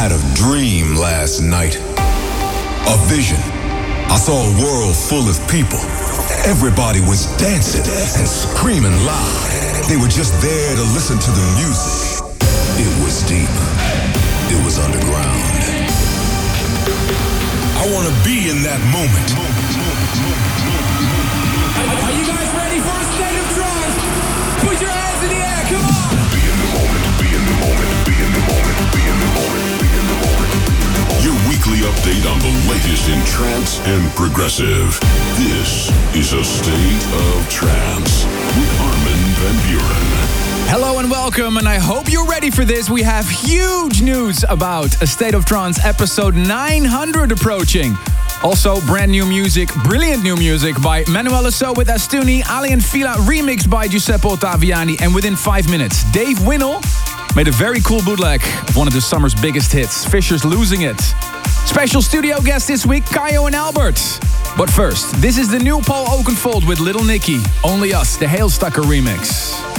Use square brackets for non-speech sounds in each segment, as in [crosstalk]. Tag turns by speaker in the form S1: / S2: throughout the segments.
S1: had a dream last night. A vision. I saw a world full of people. Everybody was dancing and screaming loud. They were just there to listen to the music. It was deep. It was underground. I want to be in that moment.
S2: Are
S3: weekly update on the latest in trance and progressive. This is a state of trance with Armin van Buuren.
S4: Hello and welcome, and I hope you're ready for this. We have huge news about A State of Trance episode 900 approaching. Also, brand new music, brilliant new music by Manuel So with Astuni, Aly and Fila remixed by Giuseppe Ottaviani, and within five minutes, Dave Winnel made a very cool bootleg of one of the summer's biggest hits, Fisher's Losing It. Special studio guest this week, Kayo and Albert. But first, this is the new Paul Oakenfold with Little Nicky, Only Us, the Hailstucker remix.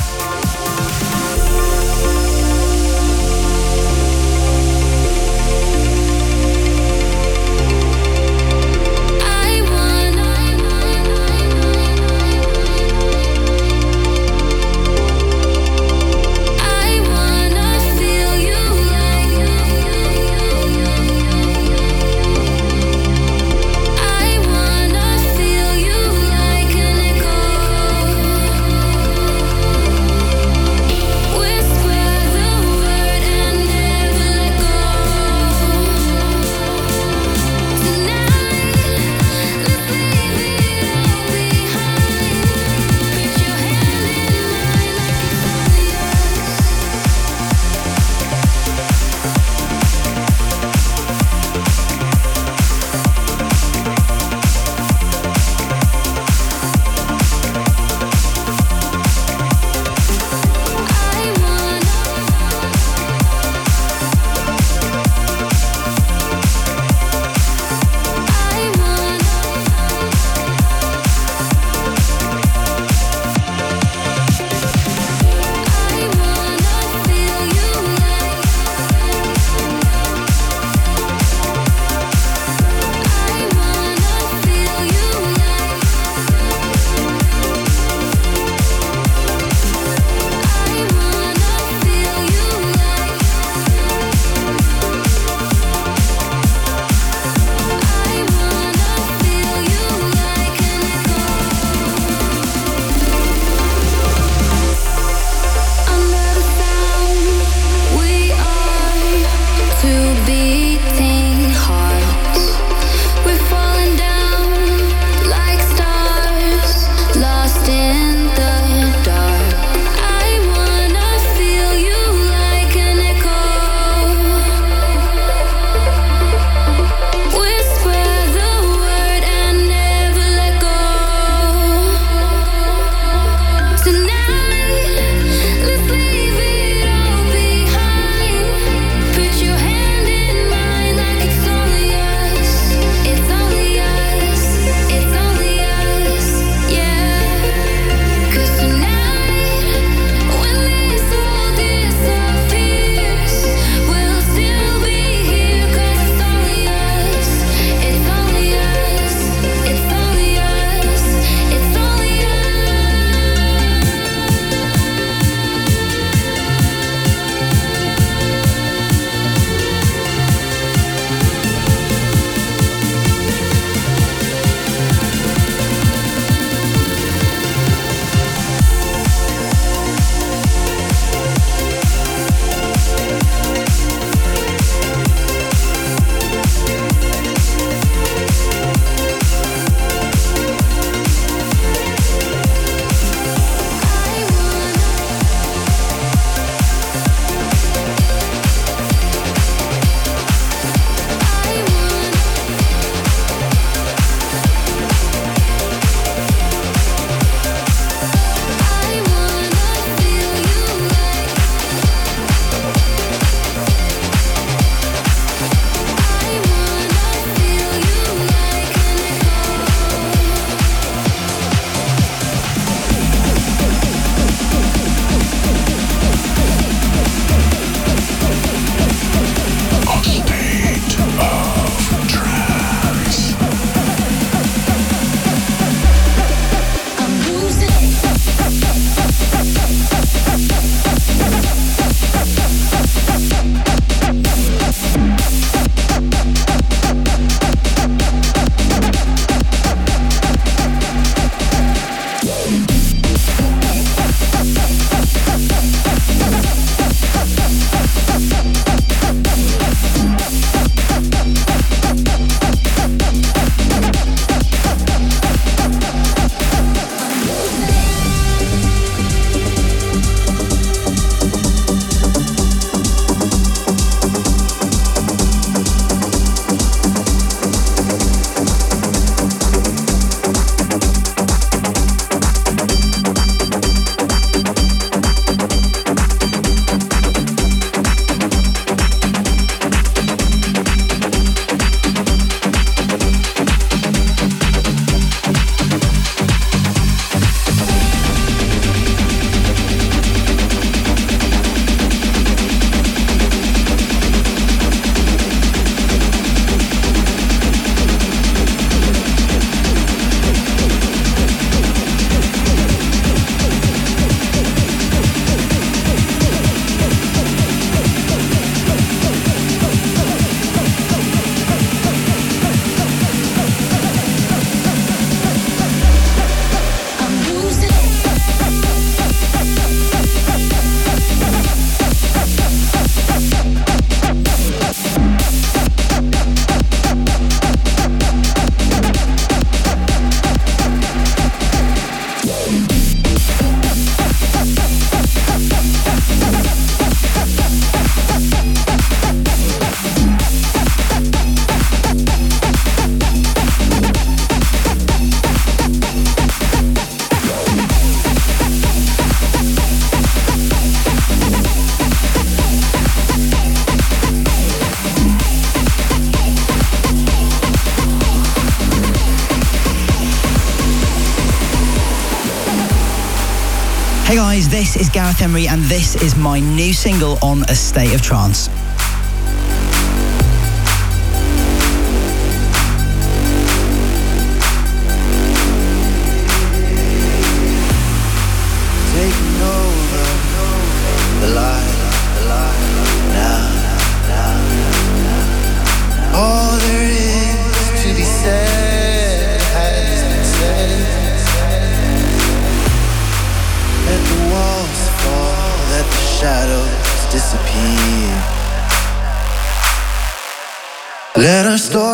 S5: Emery, and this is my new single on A State of Trance.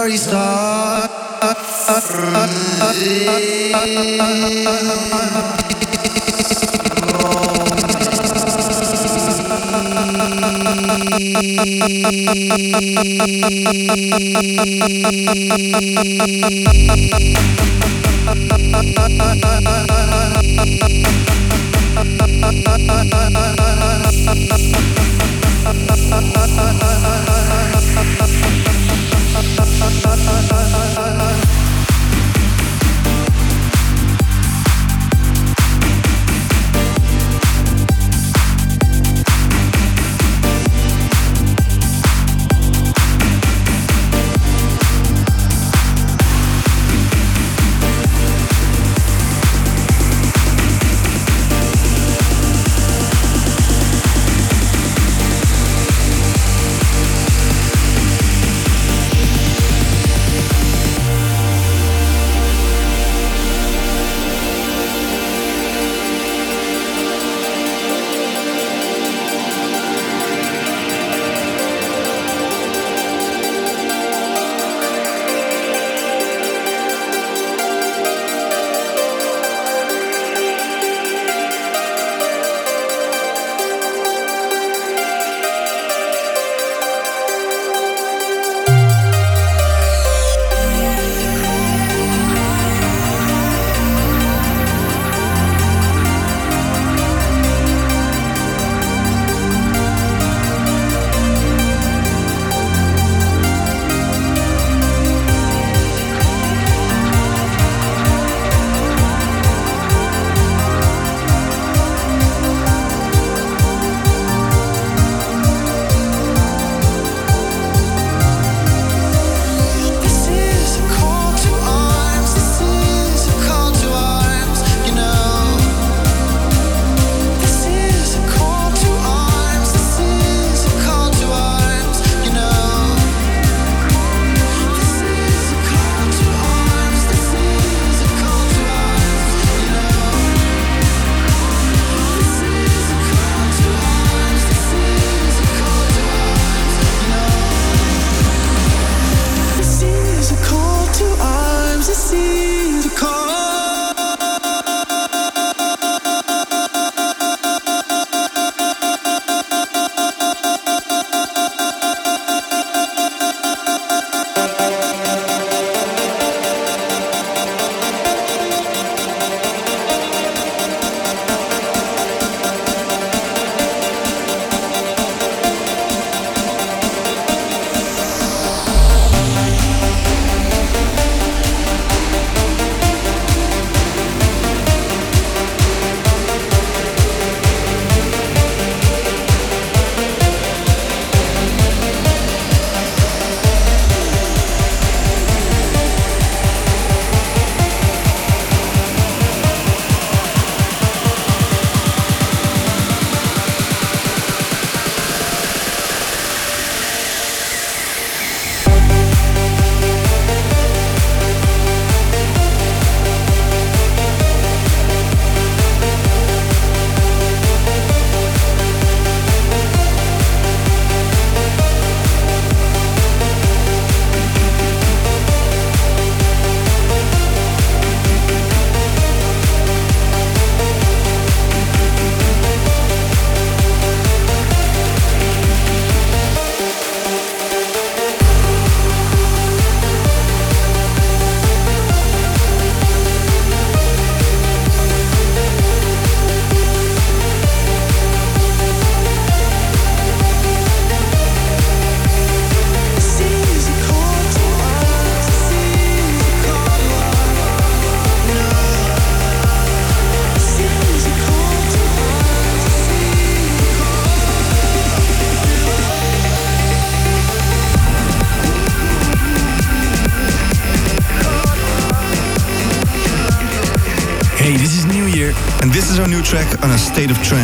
S6: party start.
S3: uh, uh, uh. uh. State of trance.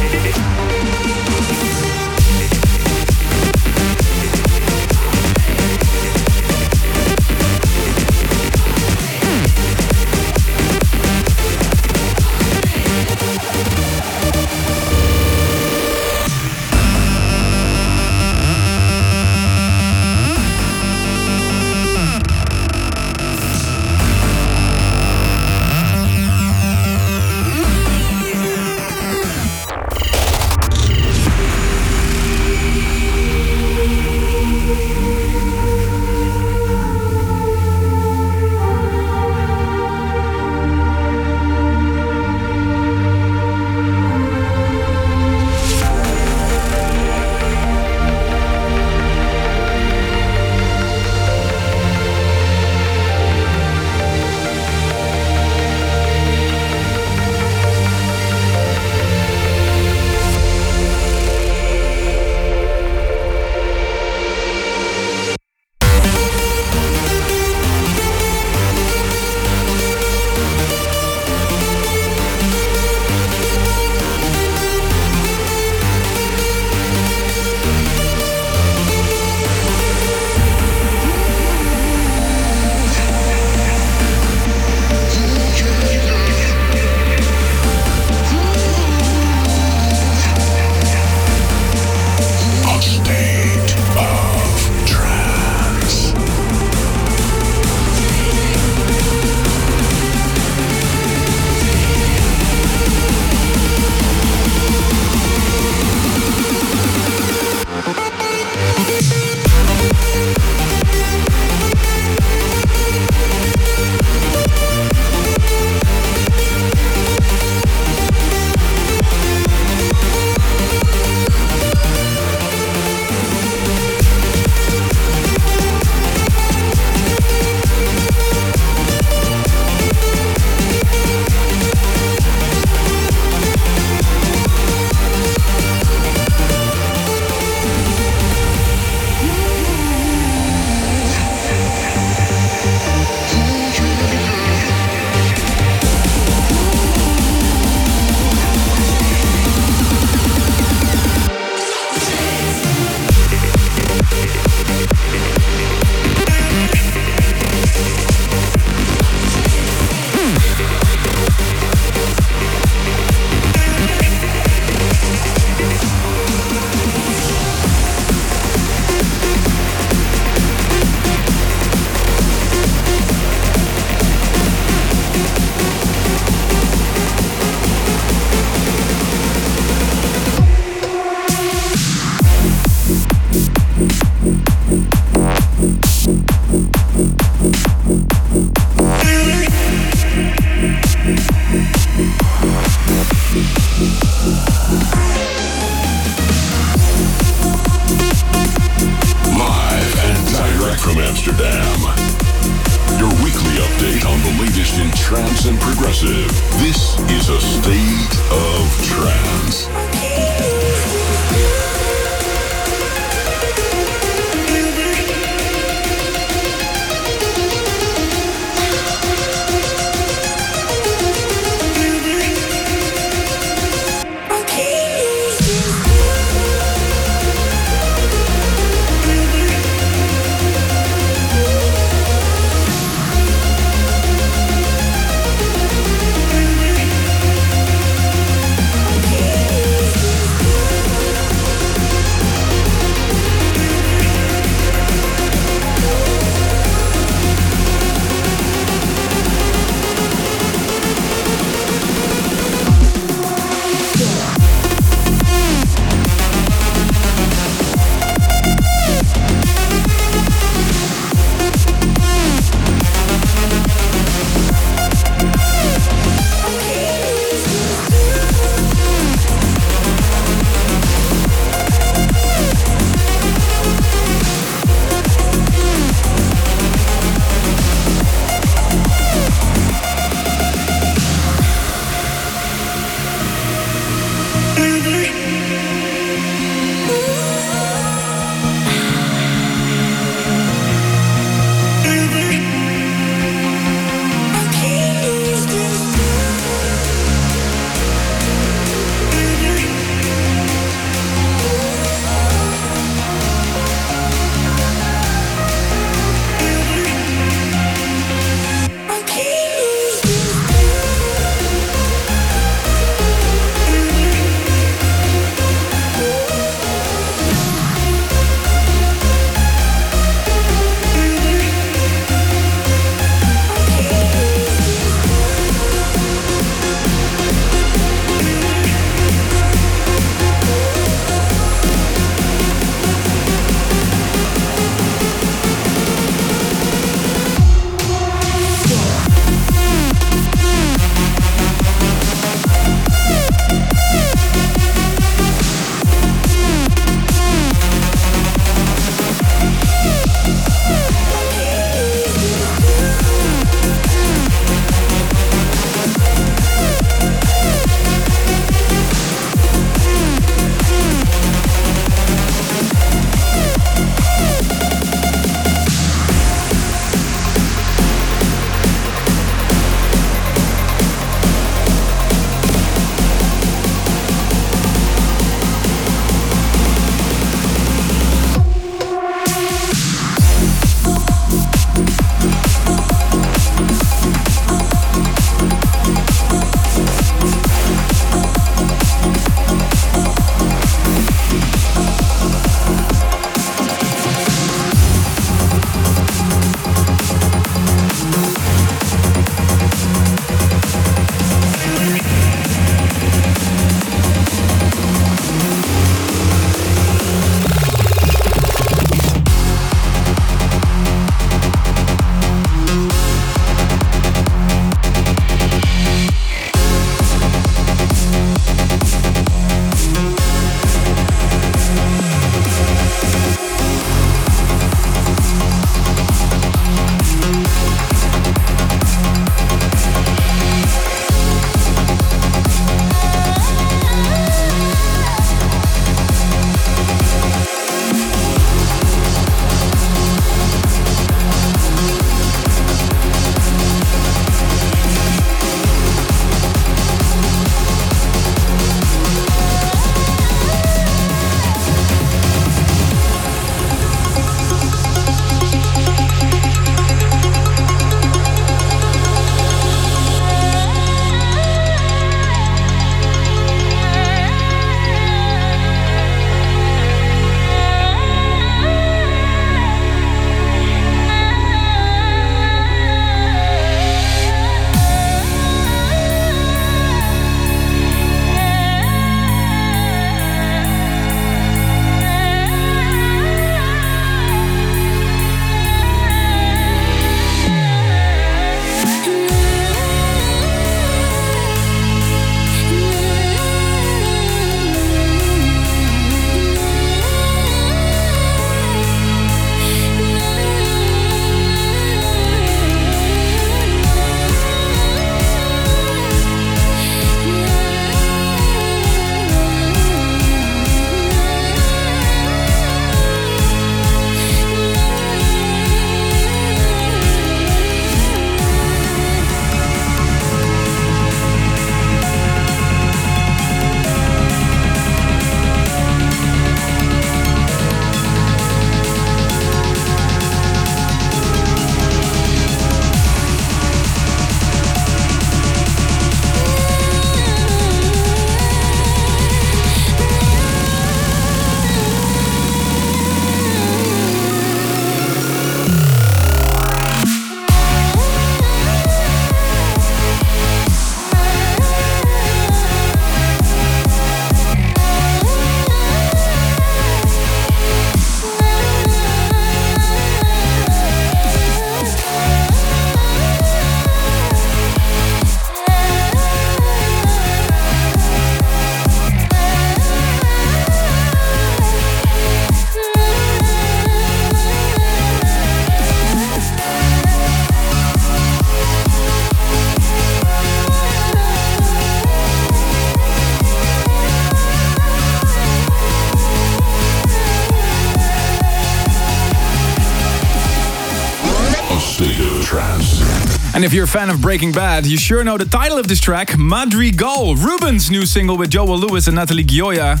S7: And
S4: if you're a fan of Breaking Bad, you sure know the title of this track, Madrigal, Ruben's new single with Joel Lewis and Natalie Gioia.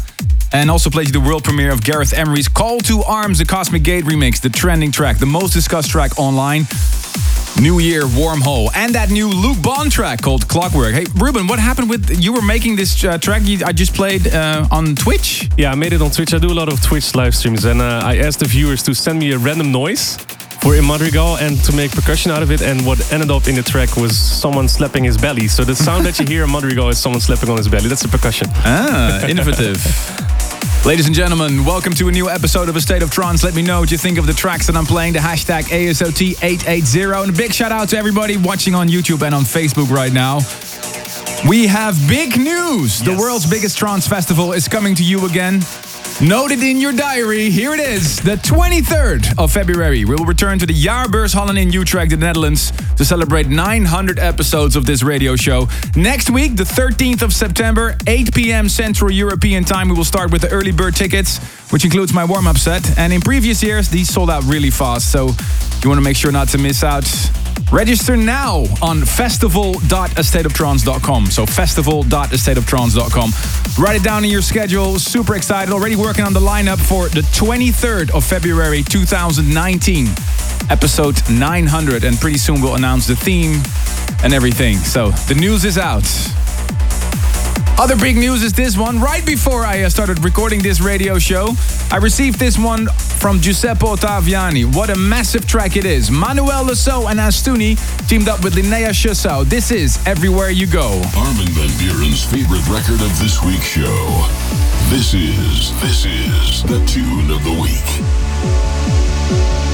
S4: And also played you the world premiere of Gareth Emery's Call to Arms, the Cosmic Gate remix, the trending track, the most discussed track online. NWYR Wormhole, and that new Luke Bond track called Clockwork. Hey, Ruben, what happened with you were making this uh, track you, I just played uh, on Twitch?
S8: Yeah, I made it on Twitch. I do a lot of Twitch live streams, and uh, I asked the viewers to send me a random noise for in Madrigal and to make percussion out of it. And what ended up in the track was someone slapping his belly. So the sound that you hear in Madrigal is someone slapping on his belly. That's the percussion.
S4: Ah, innovative. [laughs] Ladies and gentlemen, welcome to a new episode of A State of Trance. Let me know what you think of the tracks that I'm playing, the hashtag ASOT880. And a big shout out to everybody watching on YouTube and on Facebook right now. We have big news. The world's biggest trance festival is coming to you again. Noted in your diary, here it is, the 23rd of February. We will return to the Jaarbeurs Holland in Utrecht, the Netherlands, to celebrate 900 episodes of this radio show. Next week, the 13th of September, 8 p.m. Central European time, we will start with the early bird tickets, which includes my warm up set. And in previous years, these sold out really fast, so you want to make sure not to miss out. Register now on festival.astateoftrance.com. So festival.astateoftrance.com. Write it down in your schedule. Super excited. Already working on the lineup for the 23rd of February 2019. Episode 900. And pretty soon we'll announce the theme and everything. So the news is out. Other big news is this one. Right before I uh, started recording this radio show, I received this one from Giuseppe Ottaviani. What a massive track it is. Manuel Le Saux and Astuni teamed up with Linnea Schossow. This is Everywhere You Go.
S3: Armin van Buuren's favorite record of this week's show. This is, this is the tune of the week.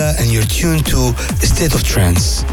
S9: And you're tuned to State of Trance.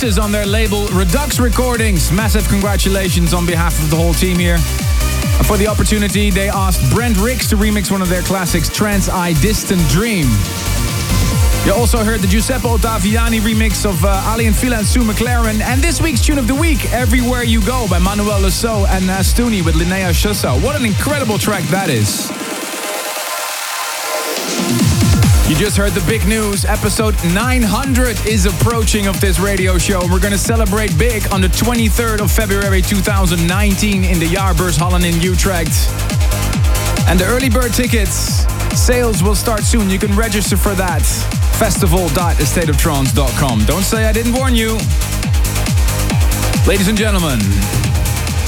S4: Releases on their label Redux Recordings. Massive congratulations on behalf of the whole team here. For the opportunity, they asked Brent Rix to remix one of their classics, Trans Eye Distant Dream. You also heard the Giuseppe Ottaviani remix of uh, Aly and Fila and Sue McLaren. And this week's tune of the week, Everywhere You Go by Manuel Le Saux and Nastuni with Linnea Schossow. What an incredible track that is. Just heard the big news. Episode 900 is approaching of this radio show. We're going to celebrate big on the 23rd of February 2019 in the Jaarbeurs Holland in Utrecht. And the early bird tickets sales will start soon. You can register for that festival.astateoftrance.com. Don't say I didn't warn you. Ladies and gentlemen,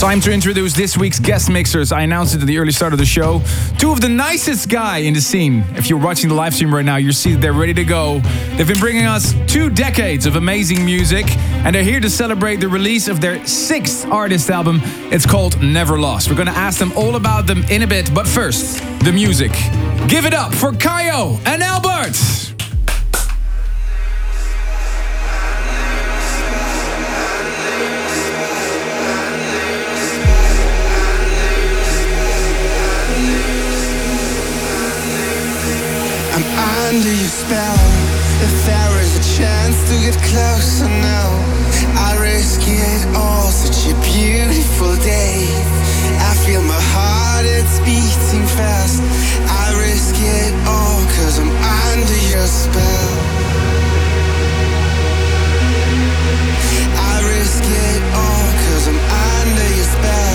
S4: time to introduce this week's guest mixers. I announced it at the early start of the show. Two of the nicest guy in the scene. If you're watching the live stream right now, you see they're ready to go. They've been bringing us two decades of amazing music, and they're here to celebrate the release of their sixth artist album. It's called Never Lost. We're gonna ask them all about them in a bit, but first, the music. Give it up for Kyau and Albert!
S5: I'm under your spell. If there is a chance to get closer now, I risk it all. Such a beautiful day. I feel my heart, it's beating fast. I risk it all, cause I'm under your spell. I risk it all, cause I'm under your spell.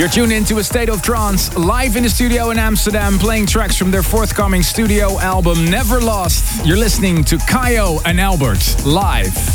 S10: You're tuned into a state of trance, live in the studio in Amsterdam, playing tracks from their forthcoming studio album Never Lost. You're listening to Kyau and Albert live.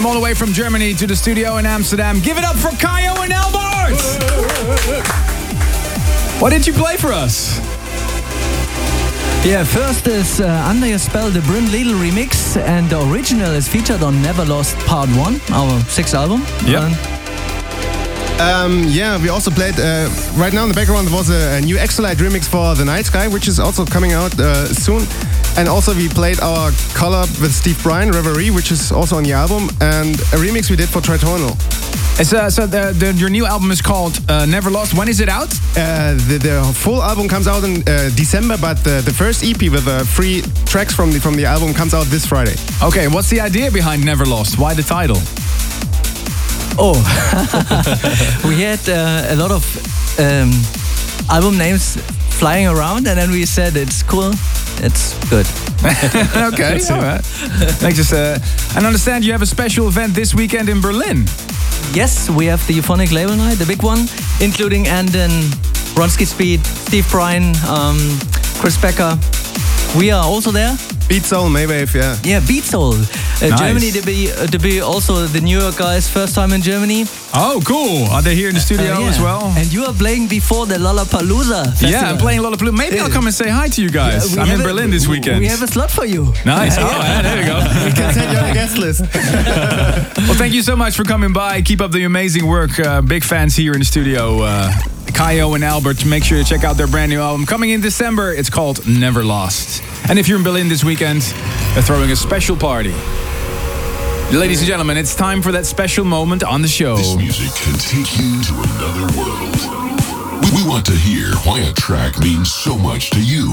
S4: Came all the way from Germany to the studio in Amsterdam. Give it up for Kyau and Albert! What did you play for us?
S11: Yeah, first is uh, Under Your Spell, the Bryn Lidl remix, and the original is featured on Never Lost Part 1, our sixth album.
S4: Yep.
S11: And
S12: Um, yeah, we also played. Uh, right now in the background there was a, a new Exolite remix for The Night Sky, which is also coming out uh, soon. And also we played our collab with Steve Brian, Reverie, which is also on the album, and a remix we did for Tritonal.
S4: It's, uh, so the, the, your new album is called uh, Never Lost. When is it out?
S12: Uh, the, the full album comes out in uh, December, but the, the first EP with uh, three tracks from the from the album comes out this Friday.
S4: Okay, what's the idea behind Never Lost? Why the title?
S11: oh, [laughs] we had uh, a lot of um, album names flying around, and then we said it's cool, it's good. [laughs]
S4: okay, all right. Makes us. Uh, and understand you have a special event this weekend in Berlin.
S11: Yes, we have the Euphonic Label Night, the big one, including Anden, Ronski Speed, Steve Brian, um, Chris Becker. We are also there.
S12: Beat Soul, Maywave, yeah.
S11: Yeah, Beat Soul. Uh,
S4: Nice.
S11: Germany to be uh, to be also the New York guys first time in Germany.
S4: Oh, cool. Are they here in the studio
S11: Uh, yeah.
S4: as well?
S11: And you are playing before the Lollapalooza. Festival.
S4: Yeah, I'm playing Lollapalooza. Maybe I'll come and say hi to you guys.
S11: Yeah,
S4: I'm in
S11: a-
S4: Berlin this weekend.
S11: We have a slot for you.
S4: Nice. Oh, yeah, there you go. [laughs]
S12: We can send you on the guest list. [laughs]
S4: Well, thank you so much for coming by. Keep up the amazing work. Uh, big fans here in the studio. Uh, Kyau and Albert. Make sure to check out their brand new album coming in December. It's called Never Lost. And if you're in Berlin this weekend, they're throwing a special party. Ladies and gentlemen, it's time for that special moment on the show.
S3: This music can take you to another world. We, want to hear why a track means so much to you.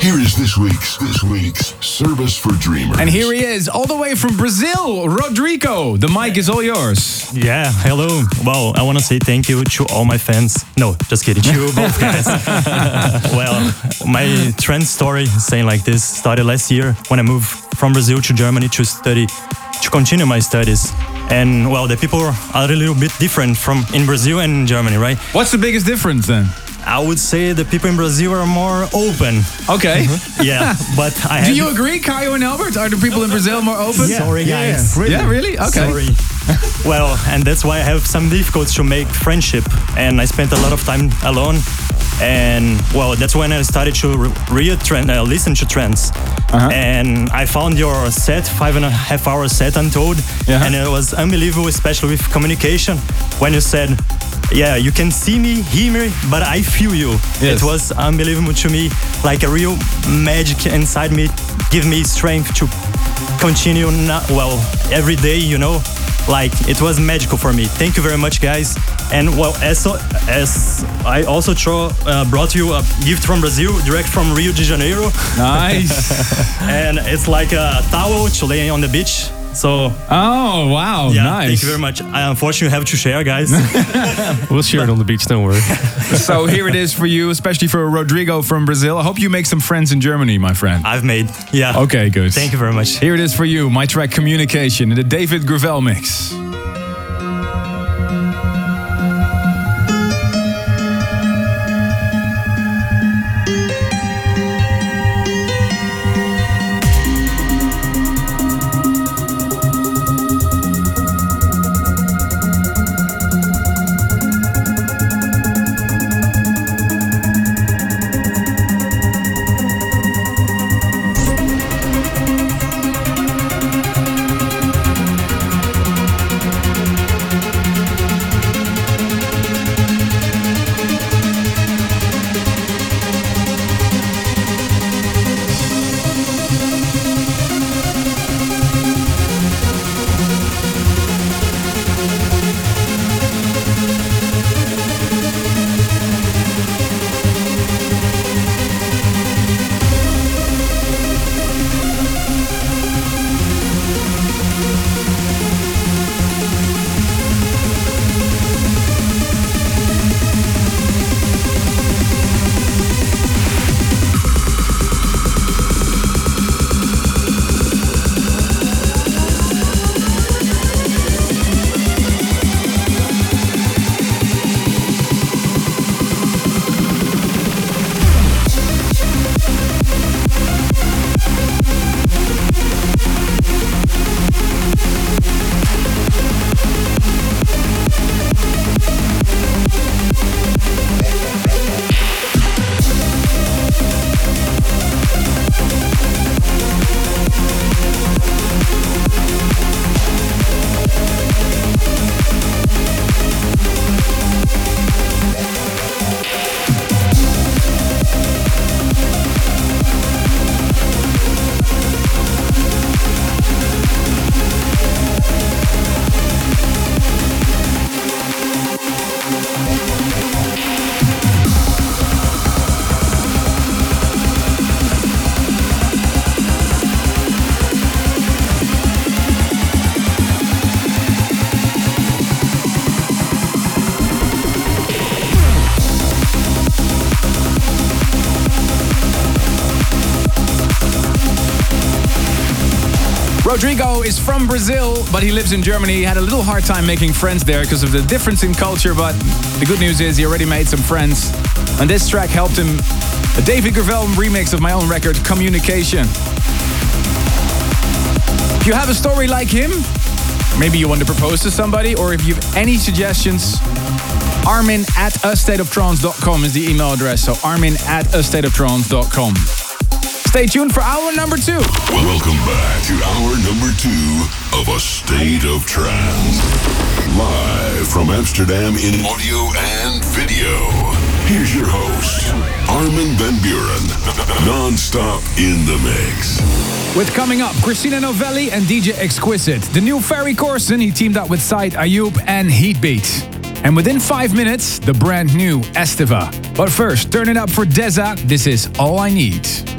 S3: Here is this week's this week's service for dreamers.
S4: And here he is, all the way from Brazil, Rodrigo. The mic is all yours.
S13: Yeah, hello. Well, I want to say thank you to all my fans. No, just kidding. To you [laughs] both guys. [laughs] well, my trend story saying like this started last year when I moved from Brazil to Germany to study, to continue my studies. And well, the people are a little bit different from in Brazil and in Germany, right?
S4: What's the biggest difference then?
S13: I would say the people in Brazil are more open.
S4: Okay. [laughs]
S13: Yeah, but I
S4: Do you agree, Kyau and Albert? Are the people in Brazil more open?
S13: Sorry, guys.
S4: Yeah, really? Okay.
S13: Sorry. [laughs] well, and that's why I have some difficulties to make friendship, and I spent a lot of time alone. And well, that's when I started to re- read trend, uh, listen to trends. And I found your set, five and a half hour set, Untold,
S4: Yeah.
S13: and it was unbelievable, especially with communication. When you said, "Yeah, you can see me, hear me, but I feel you,"
S4: Yes.
S13: it was unbelievable to me, like a real magic inside me, give me strength to continue not well every day you know? Like it was magical for me. Thank you very much guys. And well as as i also tro- uh, brought you a gift from brazil direct from rio de janeiro.
S4: Nice. [laughs]
S13: and it's like a towel to lay on the beach so
S4: oh, wow.
S13: yeah
S4: nice.
S13: thank you very much i unfortunately have to share guys [laughs]
S8: We'll share it on the beach, don't worry. [laughs]
S4: so here it is for you, especially for Rodrigo from Brazil. I hope you make some friends in Germany, my friend.
S13: i've made yeah
S4: Okay, good.
S13: thank you very much
S4: Here it is for you, my track Communication in the David Gravell mix. But he lives in Germany. He had a little hard time making friends there because of the difference in culture, but the good news is he already made some friends. And this track helped him a David Gravell remix of my own record, Communication. If you have a story like him, maybe you want to propose to somebody, or if you have any suggestions, armin at astateoftrance.com is the email address. So armin at astateoftrance.com. Stay tuned for hour number two.
S3: Welcome back to hour number two of A State of Trance. Live from Amsterdam in audio and video. Here's your host, Armin Van Buuren. Non-stop in the mix.
S4: With coming up, Christina Novelli and DJ Exquisite. The new Ferry Corsten, he teamed up with Said Ayub and Heatbeat. And within five minutes, the brand new Esteva. But first, turn it up for Deza. This is All I Need.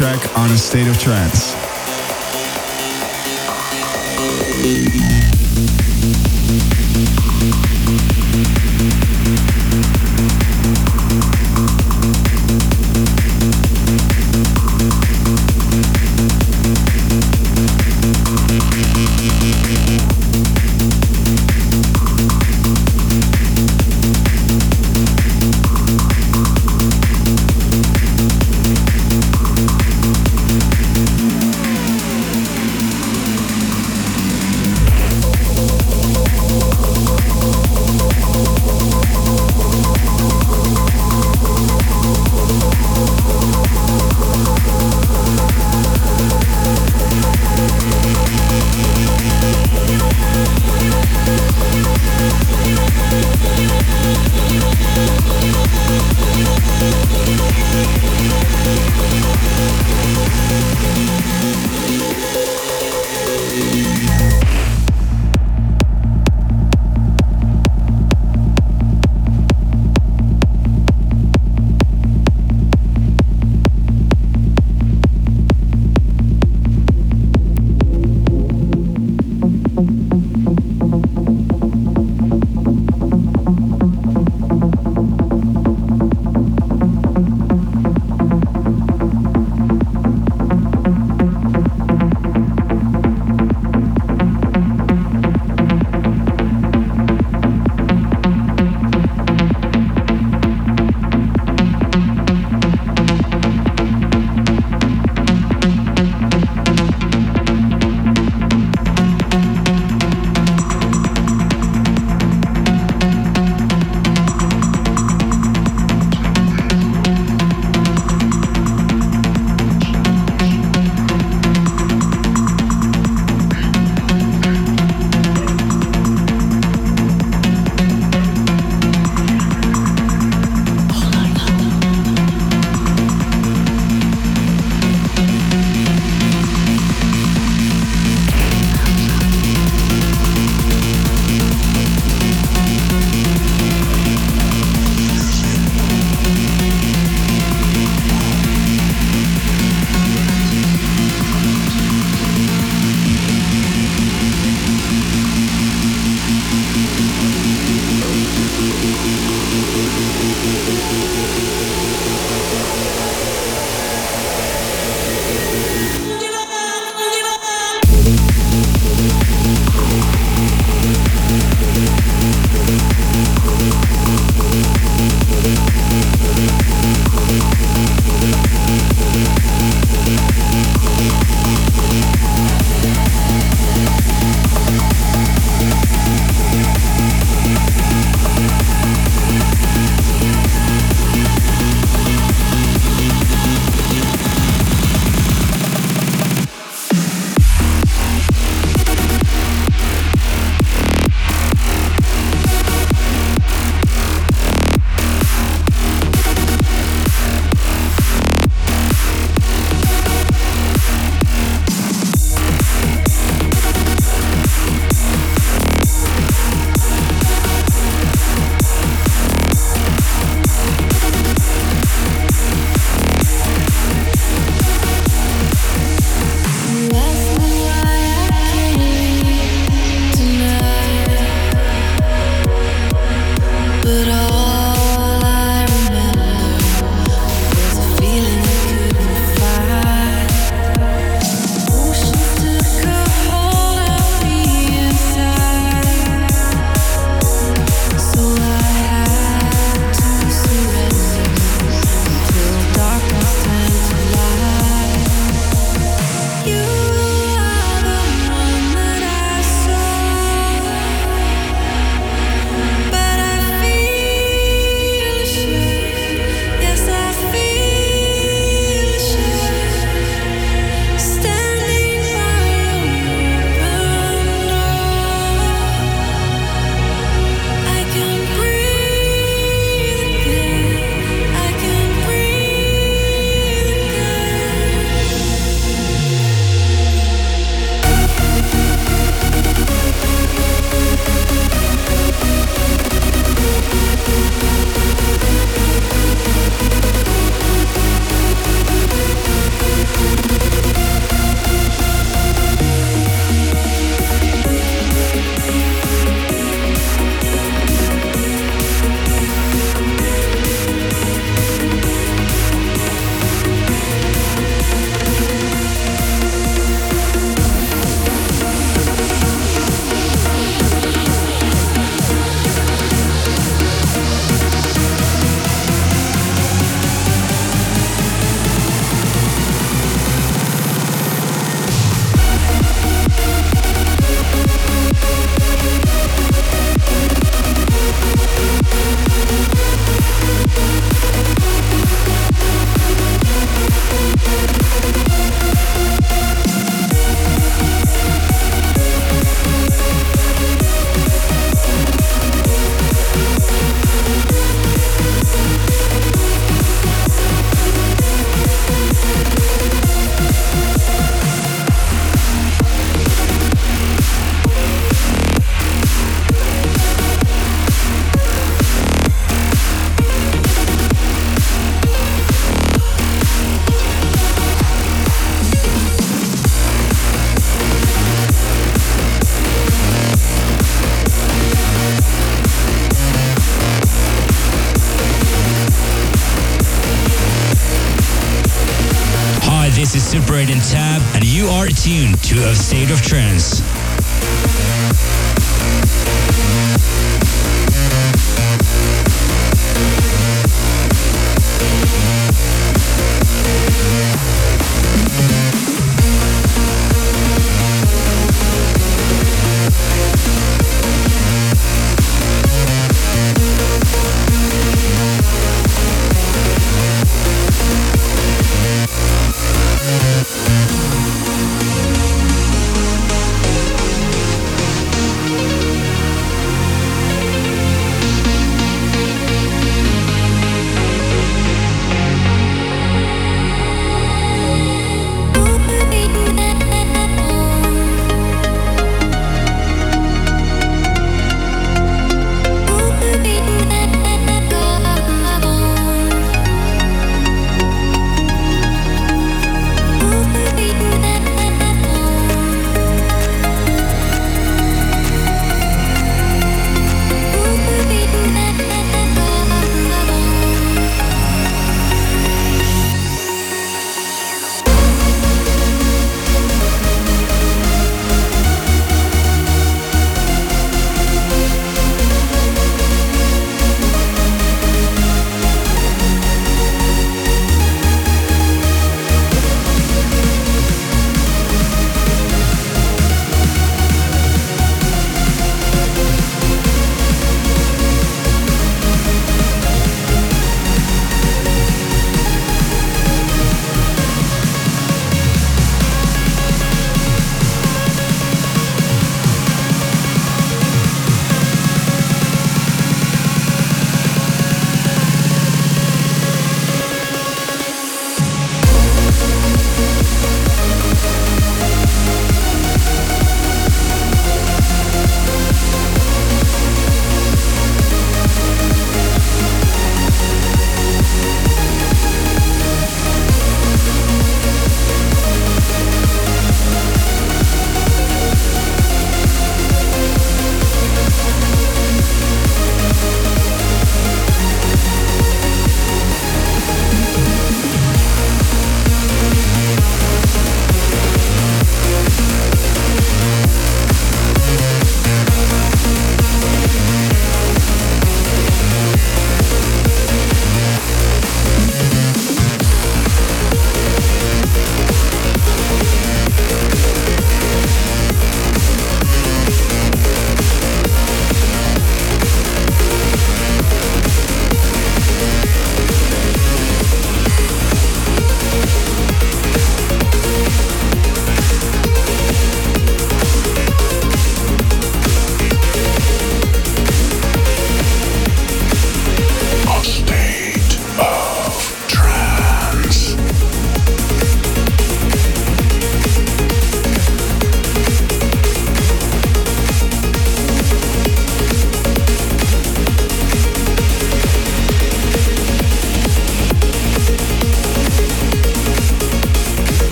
S14: Track on A State of Trance.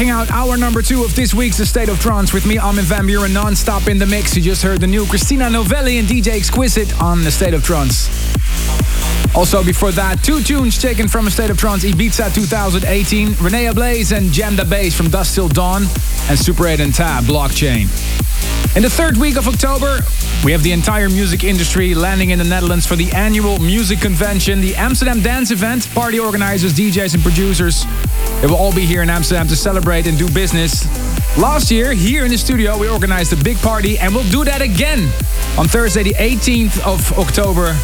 S4: Checking out hour number two of this week's State of Trance with me, Armin van Buuren, non-stop in the mix. You just heard the new Christina Novelli and DJ Exquisite on The State of Trance. Also, before that, two tunes taken from A State of Trance Ibiza 2018. Rene Ablaze and Jam the Bass from Dust Till Dawn. And Super 8 and Tab, Blockchain. In the third week of October, we have the entire music industry landing in the Netherlands for the annual music convention, the Amsterdam Dance Event. Party organizers, DJs, and producers. They will all be here in Amsterdam to celebrate and do business. Last year, here in the studio, we organized a big party, and we'll do that again on Thursday, the 18th of October.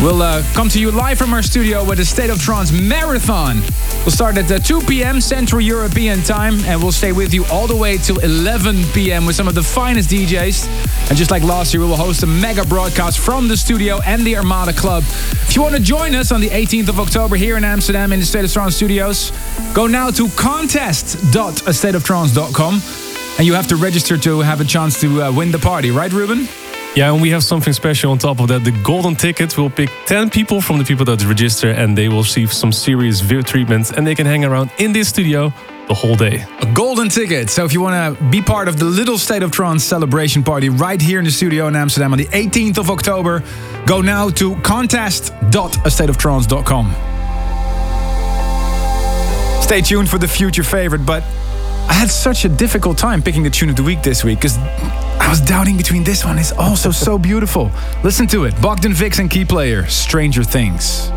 S4: We'll uh, come to you live from our studio with a State of Trance marathon. We'll start at uh, 2 p.m. Central European time, and we'll stay with you all the way till 11 p.m. with some of the finest DJs. And just like last year, we will host a mega broadcast from the studio and the Armada Club. If you want to join us on the 18th of October here in Amsterdam in the State of Trance studios, go now to contest.astateoftrance.com and you have to register to have a chance to uh, win the party, right, Ruben?
S8: Yeah, and we have something special on top of that. The golden ticket will pick 10 people from the people that register, and they will receive some serious VIP treatments, and they can hang around in this studio the whole day.
S4: A golden ticket. So if you want to be part of the Little State of Trance celebration party right here in the studio in Amsterdam on the 18th of October, go now to contest.astateoftrance.com. Stay tuned for the future favorite, but I had such a difficult time picking the tune of the week this week because I was doubting between this one. It's also so beautiful. Listen to it. Bogdan Vix and KeyPlayer, Stranger Things.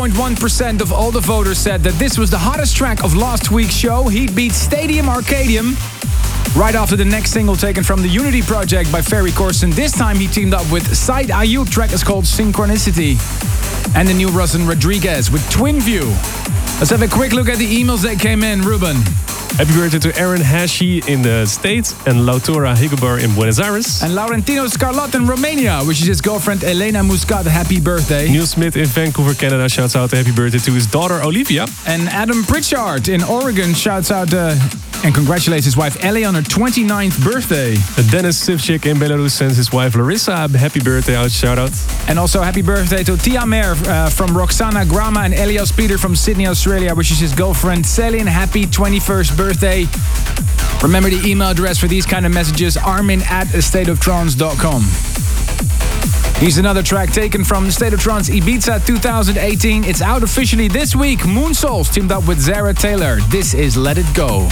S4: 75.1% of all the voters said that this was the hottest track of last week's show. Heatbeat Stadium Arcadium. Right after the next single taken from the Unity project by Ferry Corsten. This time he teamed up with Side Ayuk. Track is called Synchronicity. And the new Rusin Rodriguez with Twin View. Let's have a quick look at the emails that came in, Ruben.
S8: Happy birthday to Aaron Hashi in the States and Lautora Higobar in Buenos Aires.
S4: And Laurentino Scarlott in Romania, which is his girlfriend Elena Muscat. Happy birthday.
S8: Neil Smith in Vancouver, Canada shouts out a happy birthday to his daughter Olivia.
S4: And Adam Pritchard in Oregon shouts out uh, and congratulates his wife Ellie on her 29th birthday.
S8: Dennis Sivchik in Belarus sends his wife Larissa a happy birthday out shout out.
S4: And also happy birthday to Tia Mer uh, from Roxana Grama and Elias Peter from Sydney, Australia, which is his girlfriend Celine. Happy 21st birthday. Remember the email address for these kind of messages armin at stateoftrance.com. Here's another track taken from State of Trance Ibiza 2018. It's out officially this week. Moon Souls teamed up with Zara Taylor. This is Let It Go.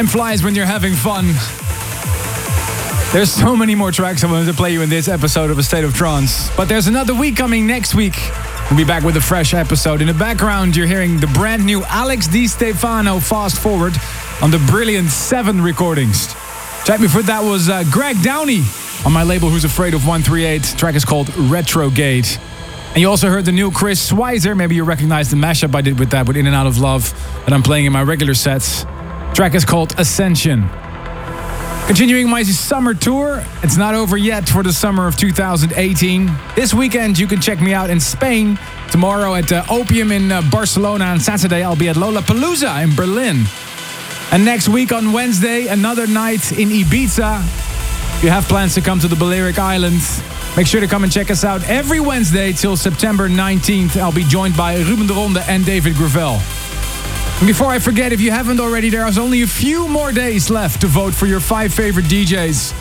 S4: Time flies when you're having fun. There's so many more tracks I wanted to play you in this episode of A State of Trance. But there's another week coming next week. We'll be back with a fresh episode. In the background, you're hearing the brand new Alex Di Stefano Fast Forward on the brilliant 7 recordings. Track before that was uh, Greg Downey on my label Who's Afraid of 138. The track is called Retrograde. And you also heard the new Chris Schweizer. Maybe you recognize the mashup I did with that with In and Out of Love that I'm playing in my regular sets. Track is called Ascension. Continuing my summer tour, it's not over yet for the summer of 2018. This weekend, you can check me out in Spain. Tomorrow at uh, Opium in uh, Barcelona. On Saturday, I'll be at Lollapalooza in Berlin. And next week on Wednesday, another night in Ibiza. If you have plans to come to the Balearic Islands, make sure to come and check us out every Wednesday till September 19th. I'll be joined by Ruben de Ronde and David Gravell. Before I forget, if you haven't already, there is only a few more days left to vote for your five favorite DJs.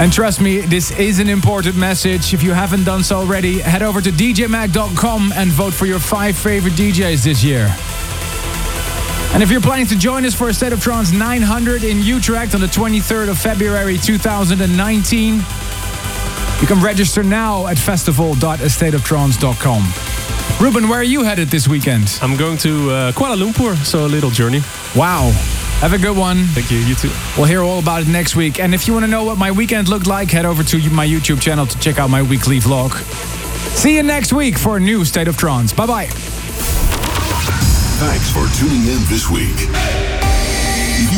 S4: And trust me, this is an important message. If you haven't done so already, head over to djmag.com and vote for your five favorite DJs this year. And if you're planning to join us for a State of Trance 900 in Utrecht on the 23rd of February 2019, you can register now at festival.astateoftrance.com. Ruben, where are you headed this weekend?
S8: I'm going to uh, Kuala Lumpur, so a little journey.
S4: Wow. Have a good one.
S8: Thank you. You too.
S4: We'll hear all about it next week. And if you want to know what my weekend looked like, head over to my YouTube channel to check out my weekly vlog. See you next week for a new State of Trance. Bye bye.
S3: Thanks for tuning in this week.